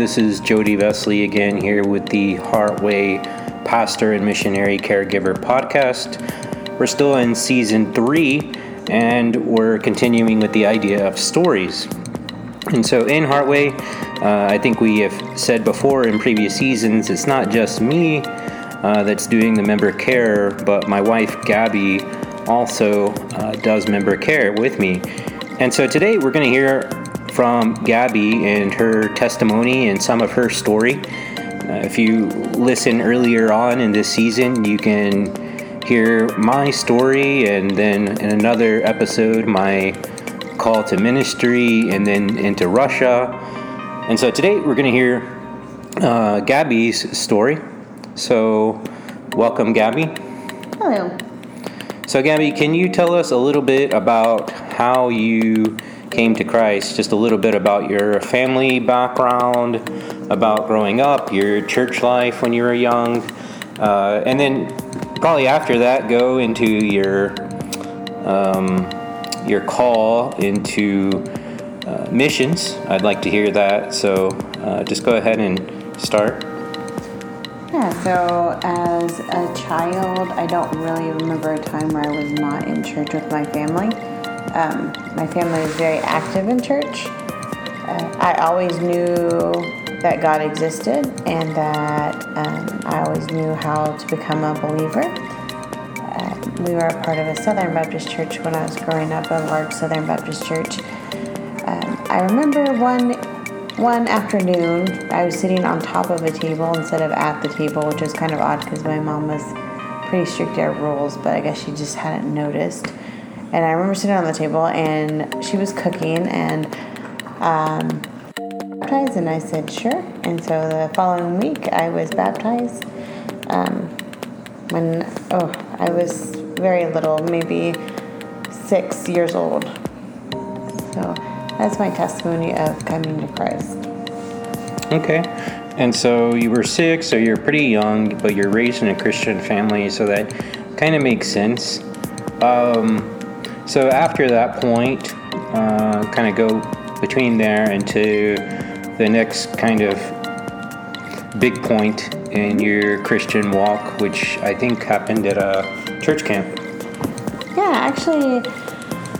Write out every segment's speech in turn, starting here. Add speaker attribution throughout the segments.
Speaker 1: This is Jody Vesely again here with the Heartway Pastor and Missionary Caregiver podcast. We're still in season three and we're continuing with the idea of stories. And so in Heartway, uh, I think we have said before in previous seasons, it's not just me uh, that's doing the member care, but my wife Gabby also uh, does member care with me. And so today we're going to hear from Gabby and her testimony and some of her story. Uh, if you listen earlier on in this season, you can hear my story, and then in another episode, my call to ministry, and then into Russia. And so today we're going to hear uh, Gabby's story. So, welcome, Gabby.
Speaker 2: Hello.
Speaker 1: So, Gabby, can you tell us a little bit about how you came to Christ, just a little bit about your family background, about growing up, your church life when you were young, uh, and then probably after that go into your um, your call into uh, missions. I'd like to hear that. So uh, just go ahead and start.
Speaker 2: Yeah, so as a child, I don't really remember a time where I was not in church with my family. Um, my family is very active in church. Uh, I always knew that God existed and that um, I always knew how to become a believer. Uh, we were a part of a Southern Baptist church when I was growing up, a large Southern Baptist church. Um, I remember one one afternoon I was sitting on top of a table instead of at the table, which was kind of odd because my mom was pretty strict at rules, but I guess she just hadn't noticed. And I remember sitting on the table and she was cooking and um, baptized, and I said sure. And so the following week I was baptized. Um, when oh I was very little, maybe six years old. So that's my testimony of coming to Christ.
Speaker 1: Okay. And so you were six, so you're pretty young, but you're raised in a Christian family, so that kind of makes sense. Um, so after that point, uh, kind of go between there into the next kind of big point in your Christian walk, which I think happened at a church camp.
Speaker 2: Yeah, actually,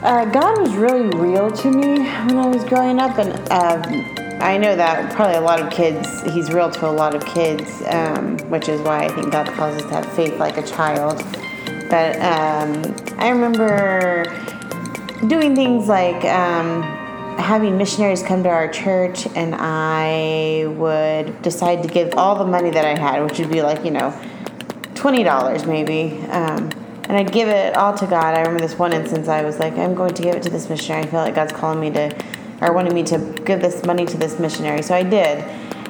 Speaker 2: uh, God was really real to me when I was growing up, and um, I know that probably a lot of kids, He's real to a lot of kids, um, which is why I think God calls us to have faith like a child. But um, I remember doing things like um, having missionaries come to our church, and I would decide to give all the money that I had, which would be like, you know, $20 maybe. Um, and I'd give it all to God. I remember this one instance I was like, I'm going to give it to this missionary. I feel like God's calling me to, or wanted me to give this money to this missionary. So I did.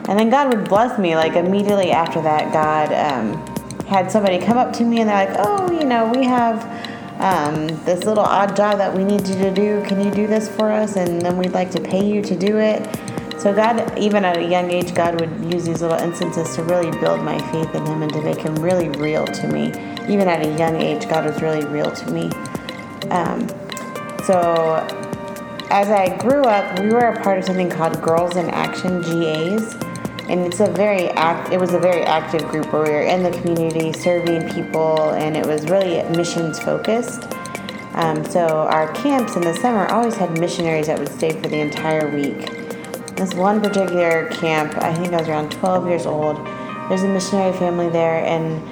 Speaker 2: And then God would bless me. Like immediately after that, God um, had somebody come up to me and they're like, oh, you know, we have um, this little odd job that we need you to do. Can you do this for us? And then we'd like to pay you to do it. So God, even at a young age, God would use these little instances to really build my faith in Him and to make Him really real to me. Even at a young age, God was really real to me. Um, so as I grew up, we were a part of something called Girls in Action GAs and it's a very act. It was a very active group where we were in the community serving people, and it was really missions focused. Um, so our camps in the summer always had missionaries that would stay for the entire week. This one particular camp, I think I was around 12 years old. There's a missionary family there, and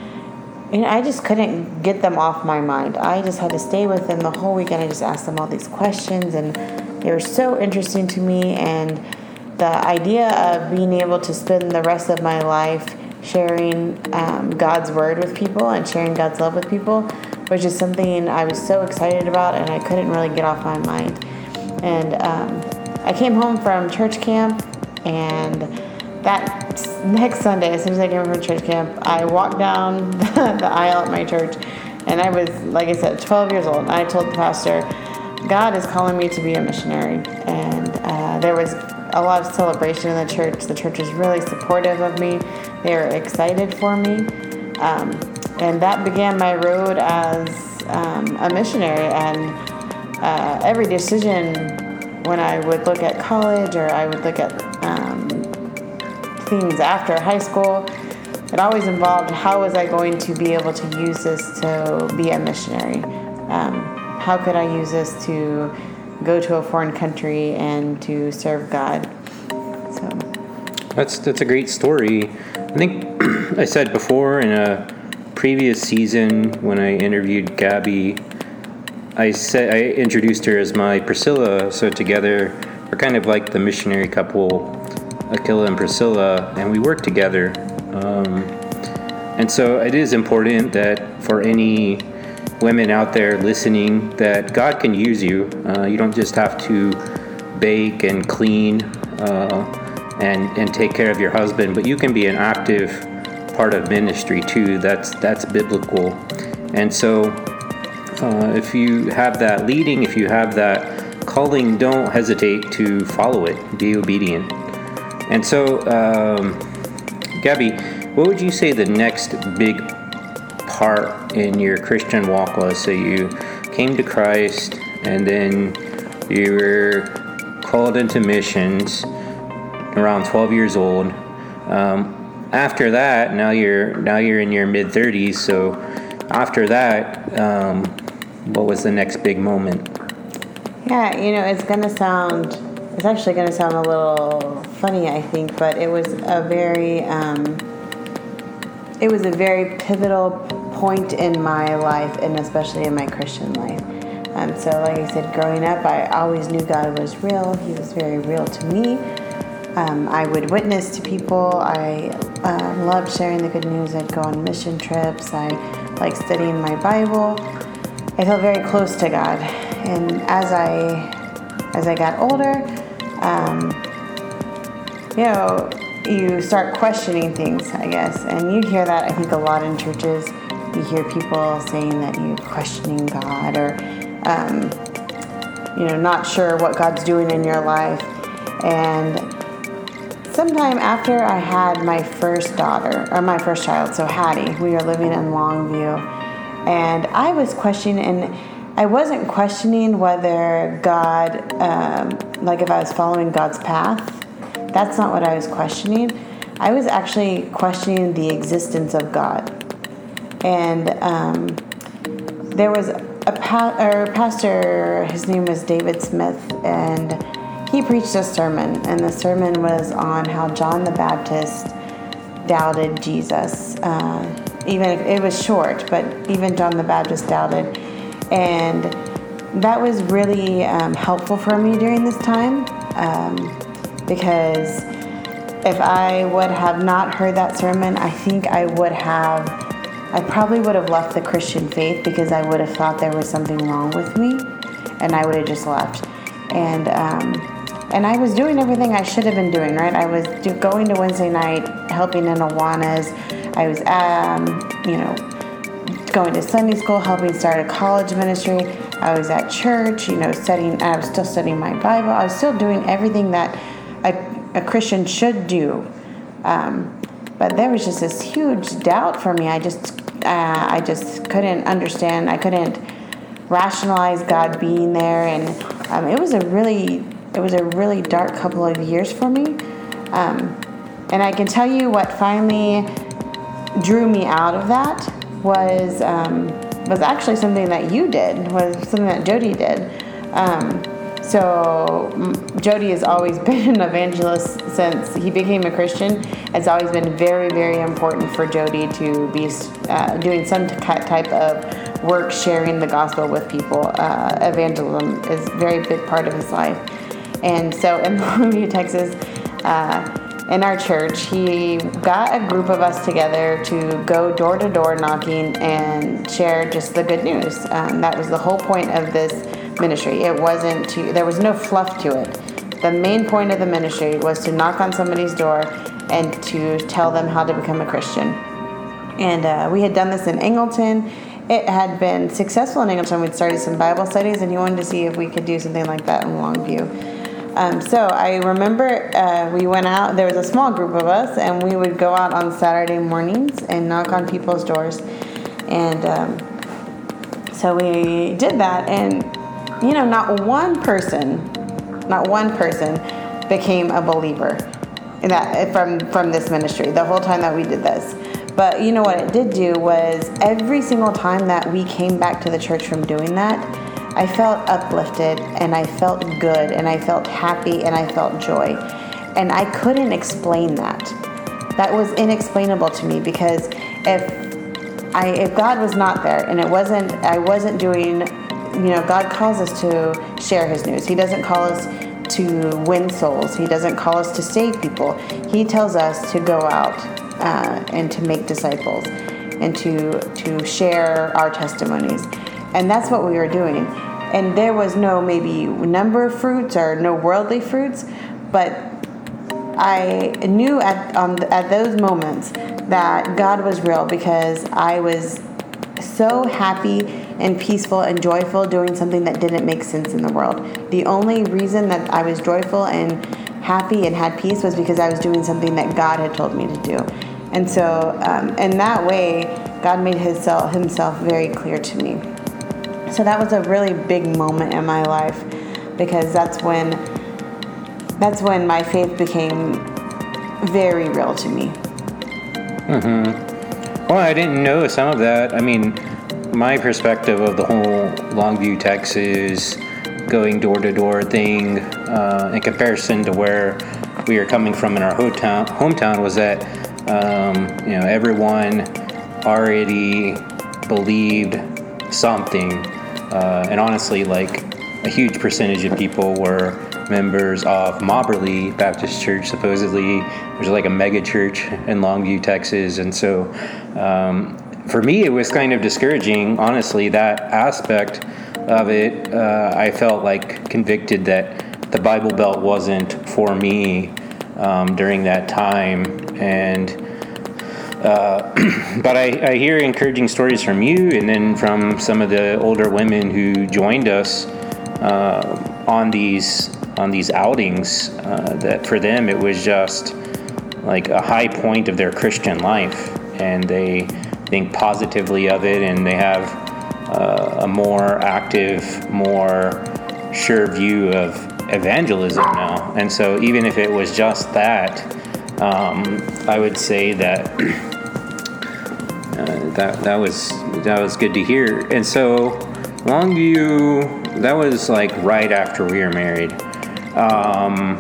Speaker 2: you know, I just couldn't get them off my mind. I just had to stay with them the whole weekend. I just asked them all these questions, and they were so interesting to me. And the idea of being able to spend the rest of my life sharing um, God's word with people and sharing God's love with people was just something I was so excited about and I couldn't really get off my mind. And um, I came home from church camp and that next Sunday, as soon as I came from church camp, I walked down the aisle at my church and I was, like I said, 12 years old. And I told the pastor, God is calling me to be a missionary. And uh, there was a lot of celebration in the church. The church is really supportive of me. They are excited for me. Um, and that began my road as um, a missionary. And uh, every decision when I would look at college or I would look at um, things after high school. It always involved how was I going to be able to use this to be a missionary? Um, how could I use this to go to a foreign country and to serve God? So
Speaker 1: that's that's a great story. I think I said before in a previous season when I interviewed Gabby, I said I introduced her as my Priscilla. So together we're kind of like the missionary couple, Aquila and Priscilla, and we work together. Um, and so it is important that for any women out there listening, that God can use you. Uh, you don't just have to bake and clean uh, and and take care of your husband, but you can be an active part of ministry too. That's that's biblical. And so, uh, if you have that leading, if you have that calling, don't hesitate to follow it. Be obedient. And so, um, Gabby, what would you say the next big part in your Christian walk was? So you came to Christ, and then you were called into missions around 12 years old. Um, after that, now you're now you're in your mid 30s. So after that, um, what was the next big moment?
Speaker 2: Yeah, you know, it's gonna sound. It's actually gonna sound a little funny, I think, but it was a very. Um, it was a very pivotal point in my life, and especially in my Christian life. Um, so, like I said, growing up, I always knew God was real. He was very real to me. Um, I would witness to people. I uh, loved sharing the good news. I'd go on mission trips. I like studying my Bible. I felt very close to God. And as I as I got older, um, you know, you start questioning things, I guess. And you hear that, I think, a lot in churches. You hear people saying that you're questioning God or, um, you know, not sure what God's doing in your life. And sometime after I had my first daughter, or my first child, so Hattie, we were living in Longview, and I was questioning, and I wasn't questioning whether God, um, like if I was following God's path that's not what I was questioning. I was actually questioning the existence of God. And um, there was a pa- or pastor, his name was David Smith, and he preached a sermon. And the sermon was on how John the Baptist doubted Jesus. Uh, even if it was short, but even John the Baptist doubted. And that was really um, helpful for me during this time. Um, because if I would have not heard that sermon, I think I would have, I probably would have left the Christian faith because I would have thought there was something wrong with me and I would have just left. And, um, and I was doing everything I should have been doing, right? I was do, going to Wednesday night, helping in Awanas. I was, um, you know, going to Sunday school, helping start a college ministry. I was at church, you know, studying. I was still studying my Bible. I was still doing everything that a, a Christian should do. Um, but there was just this huge doubt for me. I just, uh, I just couldn't understand. I couldn't rationalize God being there, and um, it was a really, it was a really dark couple of years for me. Um, and I can tell you what finally drew me out of that was um, was actually something that you did, was something that Jody did. Um, so Jody has always been an evangelist since he became a Christian. It's always been very, very important for Jody to be uh, doing some type of work sharing the gospel with people. Uh, evangelism is a very big part of his life. And so in Longview, Texas, uh, in our church, he got a group of us together to go door to door knocking and share just the good news. Um, that was the whole point of this ministry. It wasn't to, there was no fluff to it. The main point of the ministry was to knock on somebody's door and to tell them how to become a Christian. And uh, we had done this in Angleton. It had been successful in Angleton. We'd started some Bible studies, and he wanted to see if we could do something like that in Longview. Um, so I remember uh, we went out, there was a small group of us, and we would go out on Saturday mornings and knock on people's doors. And um, so we did that, and you know, not one person, not one person became a believer. in that from from this ministry the whole time that we did this. But you know what it did do was every single time that we came back to the church from doing that, I felt uplifted and I felt good and I felt happy and I felt joy. And I couldn't explain that. That was inexplainable to me because if I if God was not there and it wasn't I wasn't doing you know, God calls us to share his news. He doesn't call us to win souls. He doesn't call us to save people. He tells us to go out uh, and to make disciples and to to share our testimonies. And that's what we were doing. And there was no maybe number of fruits or no worldly fruits, but I knew at um, at those moments that God was real because I was so happy and peaceful and joyful doing something that didn't make sense in the world. The only reason that I was joyful and happy and had peace was because I was doing something that God had told me to do. And so, um, in that way, God made himself, himself very clear to me. So that was a really big moment in my life because that's when that's when my faith became very real to me.
Speaker 1: Mm-hmm. Well, I didn't know some of that. I mean, my perspective of the whole Longview, Texas, going door to door thing, uh, in comparison to where we are coming from in our hometown, hometown was that um, you know everyone already believed something, uh, and honestly, like a huge percentage of people were members of Mobberly Baptist Church. Supposedly, there's like a mega church in Longview, Texas, and so um, for me, it was kind of discouraging, honestly, that aspect of it. Uh, I felt like convicted that the Bible Belt wasn't for me um, during that time. And uh, but I, I, hear encouraging stories from you and then from some of the older women who joined us uh, on these on these outings uh, that for them it was just like a high point of their Christian life and they think positively of it and they have uh, a more active, more sure view of evangelism now. And so, even if it was just that, um, I would say that uh, that that was that was good to hear. And so, Longview, that was like right after we were married. Um,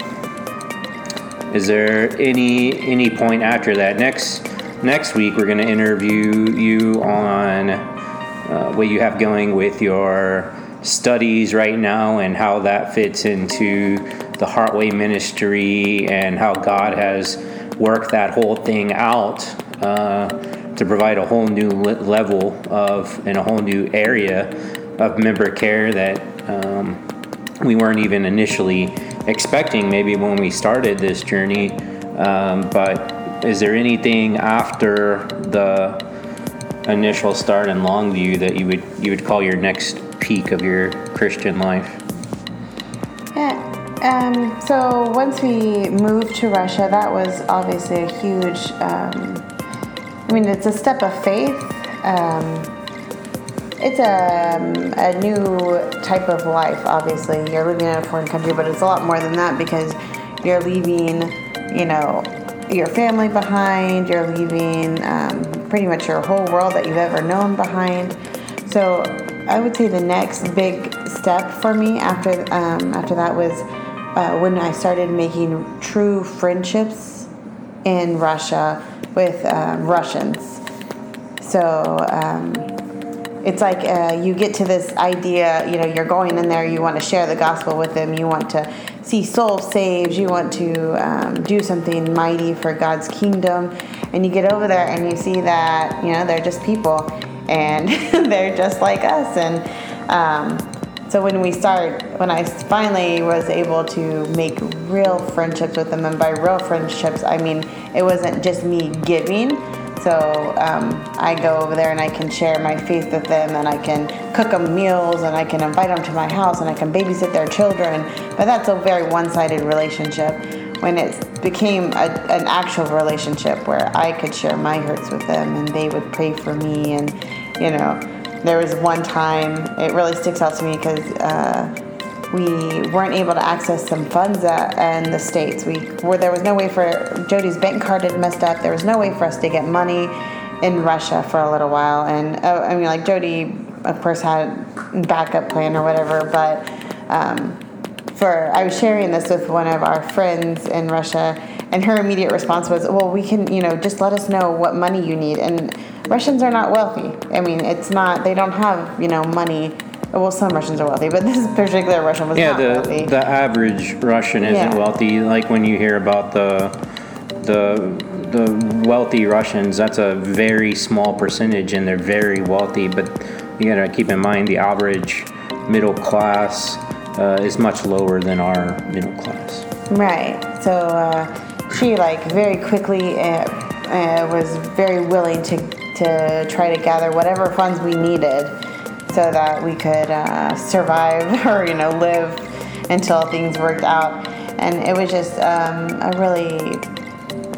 Speaker 1: is there any any point after that? Next next week we're going to interview you on uh, what you have going with your studies right now and how that fits into the Heartway ministry and how God has worked that whole thing out uh, to provide a whole new level of in a whole new area of member care that um, we weren't even initially expecting maybe when we started this journey um, but is there anything after the initial start in Longview that you would you would call your next peak of your Christian life?
Speaker 2: Yeah. Um, so once we moved to Russia, that was obviously a huge. Um, I mean, it's a step of faith. Um, it's a, um, a new type of life. Obviously, you're living in a foreign country, but it's a lot more than that because you're leaving, you know, your family behind, you're leaving um, pretty much your whole world that you've ever known behind. So I would say the next big step for me after um, after that was uh, when I started making true friendships in Russia with um, Russians. So um, it's like uh, you get to this idea, you know, you're going in there, you want to share the gospel with them, you want to see souls saved, you want to um, do something mighty for God's kingdom, and you get over there and you see that you know they're just people, and they're just like us, and um, so when we start, when I finally was able to make real friendships with them, and by real friendships I mean it wasn't just me giving so um, I go over there and I can share my faith with them, and I can cook them meals, and I can invite them to my house, and I can babysit their children. But that's a very one-sided relationship. When it became a, an actual relationship where I could share my hurts with them, and they would pray for me, and you know, there was one time it really sticks out to me because. Uh, we weren't able to access some funds uh, in the states. We where there was no way for Jody's bank card had messed up. There was no way for us to get money in Russia for a little while. And uh, I mean, like Jody, of course, had backup plan or whatever. But um, for I was sharing this with one of our friends in Russia, and her immediate response was, "Well, we can, you know, just let us know what money you need." And Russians are not wealthy. I mean, it's not. They don't have, you know, money well, some Russians are wealthy, but this particular Russian was
Speaker 1: yeah,
Speaker 2: not
Speaker 1: the
Speaker 2: wealthy.
Speaker 1: the average Russian isn't
Speaker 2: Yeah.
Speaker 1: wealthy. Like when you hear about the the the wealthy Russians, that's a very small percentage, and they're very wealthy. But you gotta keep in mind the average middle class uh, is much lower than our middle class.
Speaker 2: Right. So uh, she like very quickly uh, uh, was very willing to to try to gather whatever funds we needed so that we could uh, survive or you know live until things worked out. And it was just um, a really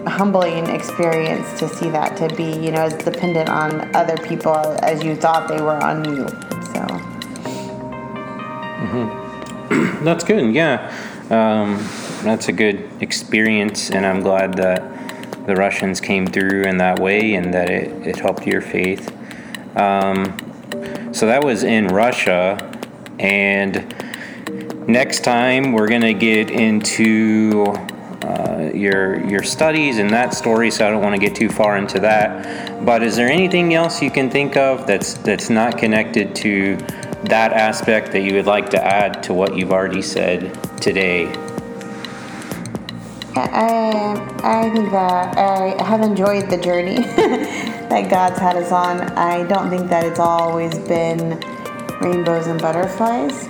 Speaker 2: humbling experience to see that to be you know as dependent on other people as you thought they were on you. So.
Speaker 1: That's good. Yeah, um, that's a good experience, and I'm glad that the Russians came through in that way, and that it, it helped your faith. Um, so that was in Russia, and next time we're gonna get into uh, your your studies and that story. So I don't want to get too far into that. But is there anything else you can think of that's that's not connected to that aspect that you would like to add to what you've already said today?
Speaker 2: I, I think that I have enjoyed the journey that God's had us on. I don't think that it's always been rainbows and butterflies,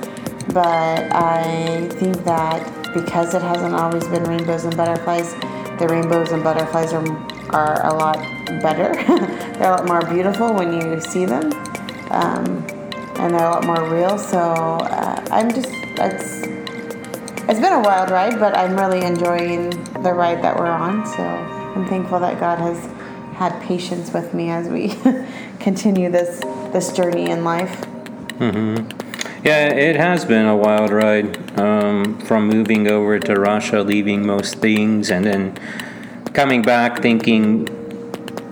Speaker 2: but I think that because it hasn't always been rainbows and butterflies, the rainbows and butterflies are, are a lot better. they're a lot more beautiful when you see them, um, and they're a lot more real. So uh, I'm just, it's, it's been a wild ride, but I'm really enjoying the ride that we're on. So I'm thankful that God has had patience with me as we continue this this journey in life. Mm-hmm.
Speaker 1: Yeah, it has been a wild ride um, from moving over to Russia, leaving most things, and then coming back thinking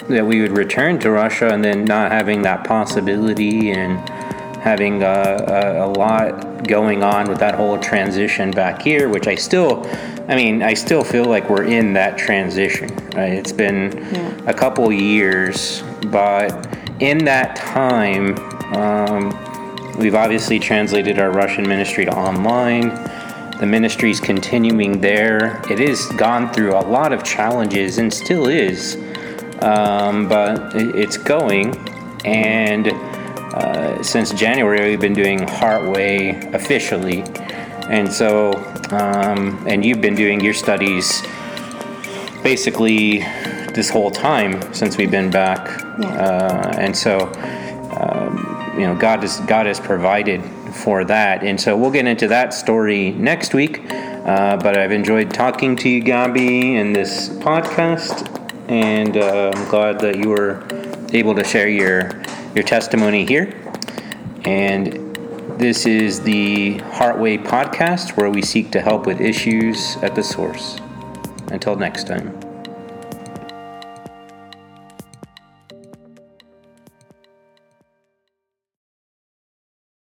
Speaker 1: that we would return to Russia, and then not having that possibility, and having a, a, a lot going on with that whole transition back here, which I still, I mean, I still feel like we're in that transition. Right? It's been
Speaker 2: Yeah.
Speaker 1: a couple years, but in that time, um, we've obviously translated our Russian ministry to online. The ministry's continuing there. It has gone through a lot of challenges and still is, um, but it's going. And uh, since January, we've been doing Heartway officially. And so, um, and you've been doing your studies basically this whole time since we've been back.
Speaker 2: Yeah.
Speaker 1: Uh, and so, um, you know, God has God has provided for that, and so we'll get into that story next week. Uh, but I've enjoyed talking to you, Gabby, in this podcast, and uh, I'm glad that you were able to share your your testimony here. And this is the Heartway podcast, where we seek to help with issues at the source. Until next time.